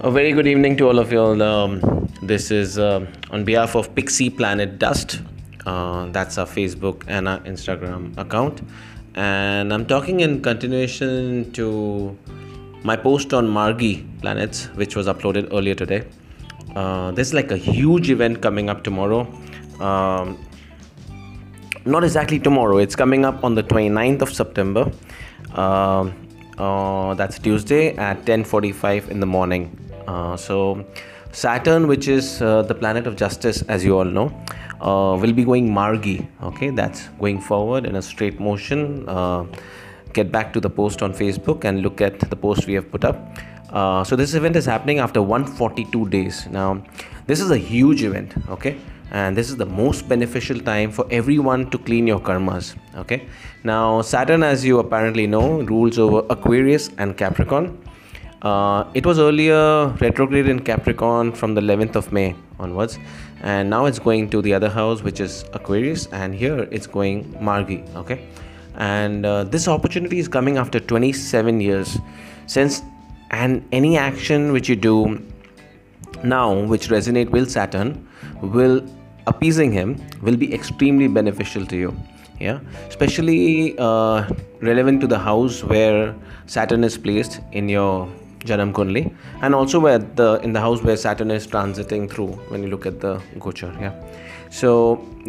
A very good evening to all of you. all. Um, this is uh, on behalf of Pixie Planet Dust. Uh, that's our Facebook and our Instagram account. And I'm talking in continuation to my post on Margi planets, which was uploaded earlier today. Uh, there's like a huge event coming up tomorrow. Um, not exactly tomorrow, it's coming up on the 29th of September. Um uh, that's Tuesday at 10:45 in the morning. Uh, so Saturn, which is uh, the planet of justice, as you all know, uh, will be going Margi. Okay, that's going forward in a straight motion. Get back to the post on Facebook and look at the post we have put up. Uh, so this event is happening after 142 days. Now, this is a huge event. Okay and this is the most beneficial time for everyone to clean your karmas okay now saturn as you apparently know rules over aquarius and capricorn uh, it was earlier retrograde in capricorn from the 11th of may onwards and now it's going to the other house which is aquarius and here it's going margi okay? And uh, this opportunity is coming after 27 years. Since and any action which you do now which resonate with saturn will appeasing him will be extremely beneficial to you yeah? Especially uh, relevant to the house where saturn is placed in your janam kundli and also where the in the house where saturn is transiting through when you look at the gochar yeah so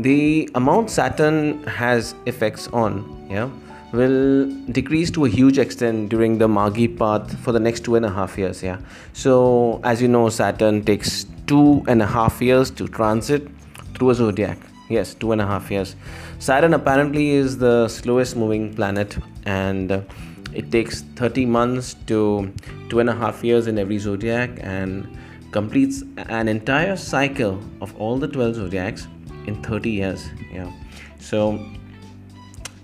the amount saturn has effects on yeah will decrease to a huge extent during the Margi path for the next two and a half years. Yeah. So as you know, Saturn takes two and a half years to transit through a zodiac. Yes, two and a half years. Saturn apparently is the slowest moving planet, and it takes 30 months to two and a half years in every zodiac and completes an entire cycle of all the 12 zodiacs in 30 years. Yeah. So,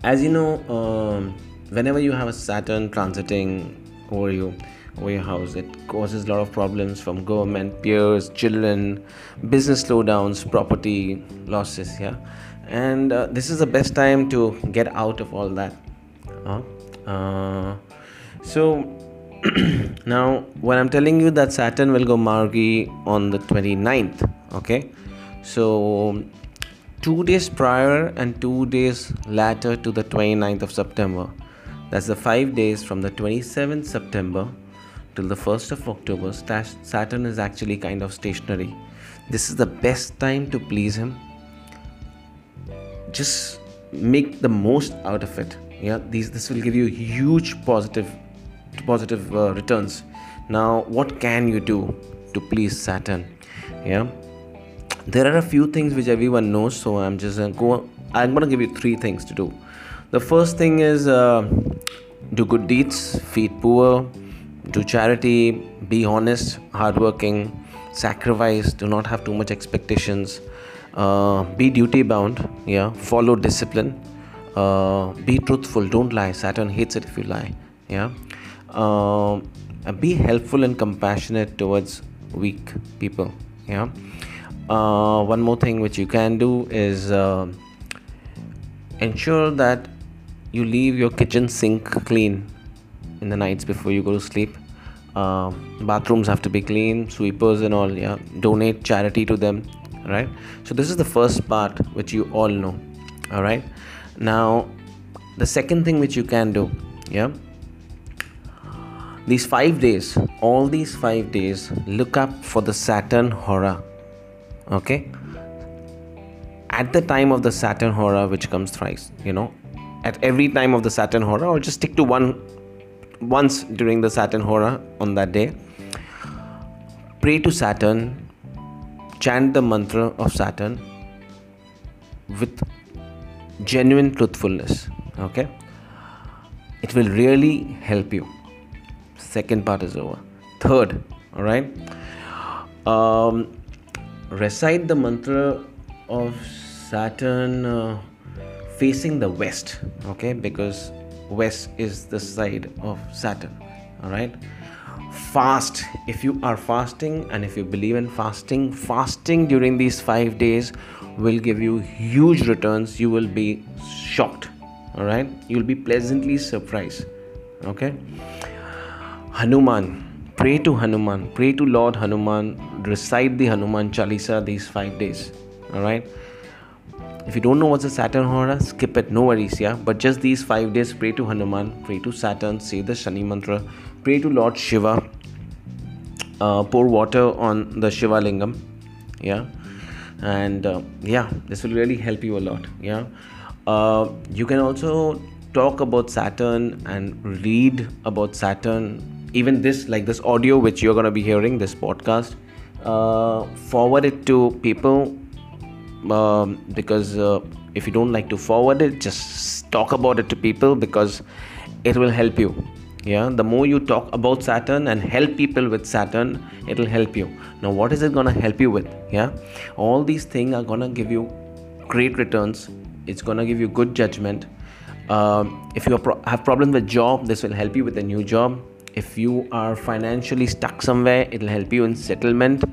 as you know, um, whenever you have a Saturn transiting over you, warehouse. It causes a lot of problems from government, peers, children, business slowdowns, property losses. Yeah, and uh, this is the best time to get out of all that. Uh, uh, so now, when I'm telling you that Saturn will go Margi on the 29th, okay, so two days prior and two days later to the 29th of September. That's the five days from the 27th September till the 1st of October, Saturn is actually kind of stationary. This is the best time to please him. Just make the most out of it. Yeah, these this will give you huge positive positive uh, returns. Now, what can you do to please Saturn? Yeah, there are a few things which everyone knows. So I'm just gonna go. I'm gonna give you three things to do. The first thing is uh, do good deeds, feed poor, do charity, be honest, hardworking, sacrifice, do not have too much expectations, uh, be duty bound, yeah, follow discipline, uh, be truthful, don't lie. Saturn hates it if you lie, yeah. Uh, be helpful and compassionate towards weak people, yeah. Uh, one more thing which you can do is uh, ensure that you leave your kitchen sink clean in the nights before you go to sleep. Uh, bathrooms have to be clean, sweepers and all. Yeah, donate charity to them. Right. So this is the first part which you all know. All right. Now, the second thing which you can do. Yeah. These five days, all these five days, look up for the Saturn Hora. Okay. At the time of the Saturn Hora, which comes thrice, you know, at every time of the Saturn Hora, or just stick to one once during the Saturn Hora on that day. Pray to Saturn, chant the mantra of Saturn with genuine truthfulness. Okay, it will really help you. Second part is over. Third, all right, um, recite the mantra of Saturn uh, facing the west. Okay, because west is the side of Saturn. All right. Fast. If you are fasting and if you believe in fasting, fasting during these five days will give you huge returns. You will be shocked. All right. You will be pleasantly surprised. Okay. Hanuman. pray to Hanuman, pray to Lord Hanuman, recite the Hanuman Chalisa these five days. All right. If you don't know what's a Saturn Hora, skip it, no worries, yeah. But just these five days, pray to Hanuman, pray to Saturn, say the Shani mantra, pray to Lord Shiva, uh, pour water on the Shiva Lingam, yeah. And uh, yeah, this will really help you a lot, yeah. Uh, you can also talk about Saturn and read about Saturn. Even this, like this audio which you're going to be hearing, this podcast, uh, forward it to people um, because uh, if you don't like to forward it, just talk about it to people because it will help you. Yeah, the more you talk about Saturn and help people with Saturn, it'll help you. Now, what is it gonna help you with? Yeah, all these things are gonna give you great returns. It's gonna give you good judgment um, if you pro- have problems with job this will help you with a new job if you are financially stuck somewhere it'll help you in settlement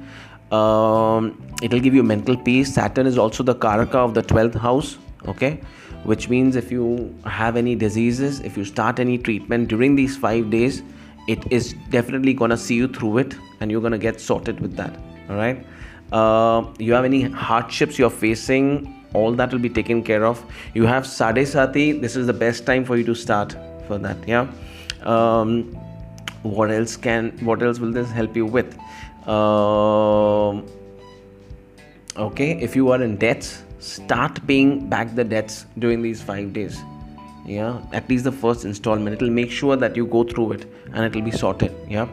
um, it'll give you mental peace saturn is also the karaka of the 12th house okay? Which means if you have any diseases if you start any treatment during these five days it is definitely gonna see you through it and you're gonna get sorted with that all right? Uh, you have any hardships you're facing all that will be taken care of. You have sade sati this is the best time for you to start for that yeah? Um, what else can what else will this help you with? Um, okay if you are in debts start paying back the debts during these five days. Yeah at least the first installment. It'll make sure that you go through it and it'll be sorted yeah?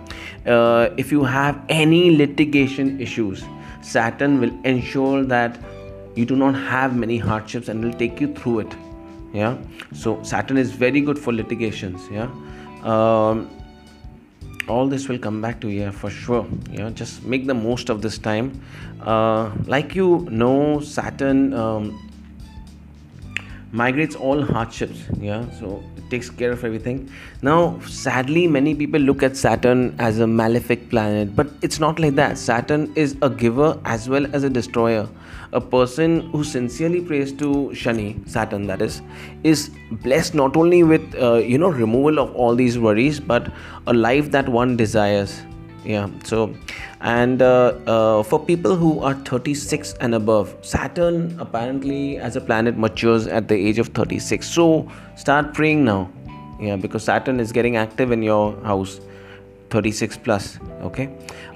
Uh, if you have any litigation issues saturn will ensure that you do not have many hardships and will take you through it yeah? So saturn is very good for litigations yeah? Um, all this will come back to you for sure. Yeah just make the most of this time. Uh, like you know saturn um, migrates all hardships yeah? So it takes care of everything. Now sadly many people look at saturn as a malefic planet but it's not like that. Saturn is a giver as well as a destroyer. A person who sincerely prays to shani saturn that is is blessed not only with uh, you know removal of all these worries but a life that one desires yeah so and uh, uh, for people who are 36 and above saturn apparently as a planet matures at the age of 36 so start praying now. Yeah because saturn is getting active in your house 36 plus okay?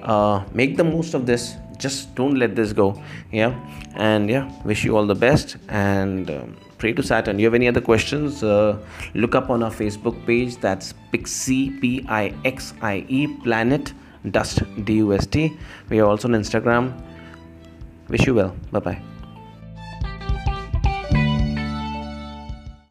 Uh, make the most of this. Just don't let this go. Yeah and yeah wish you all the best and um, pray to saturn. You have any other questions? Uh, look up on our facebook page. That's pixie p-i-x-i-e planet dust d-u-s-t we are also on instagram. Wish you well. Bye bye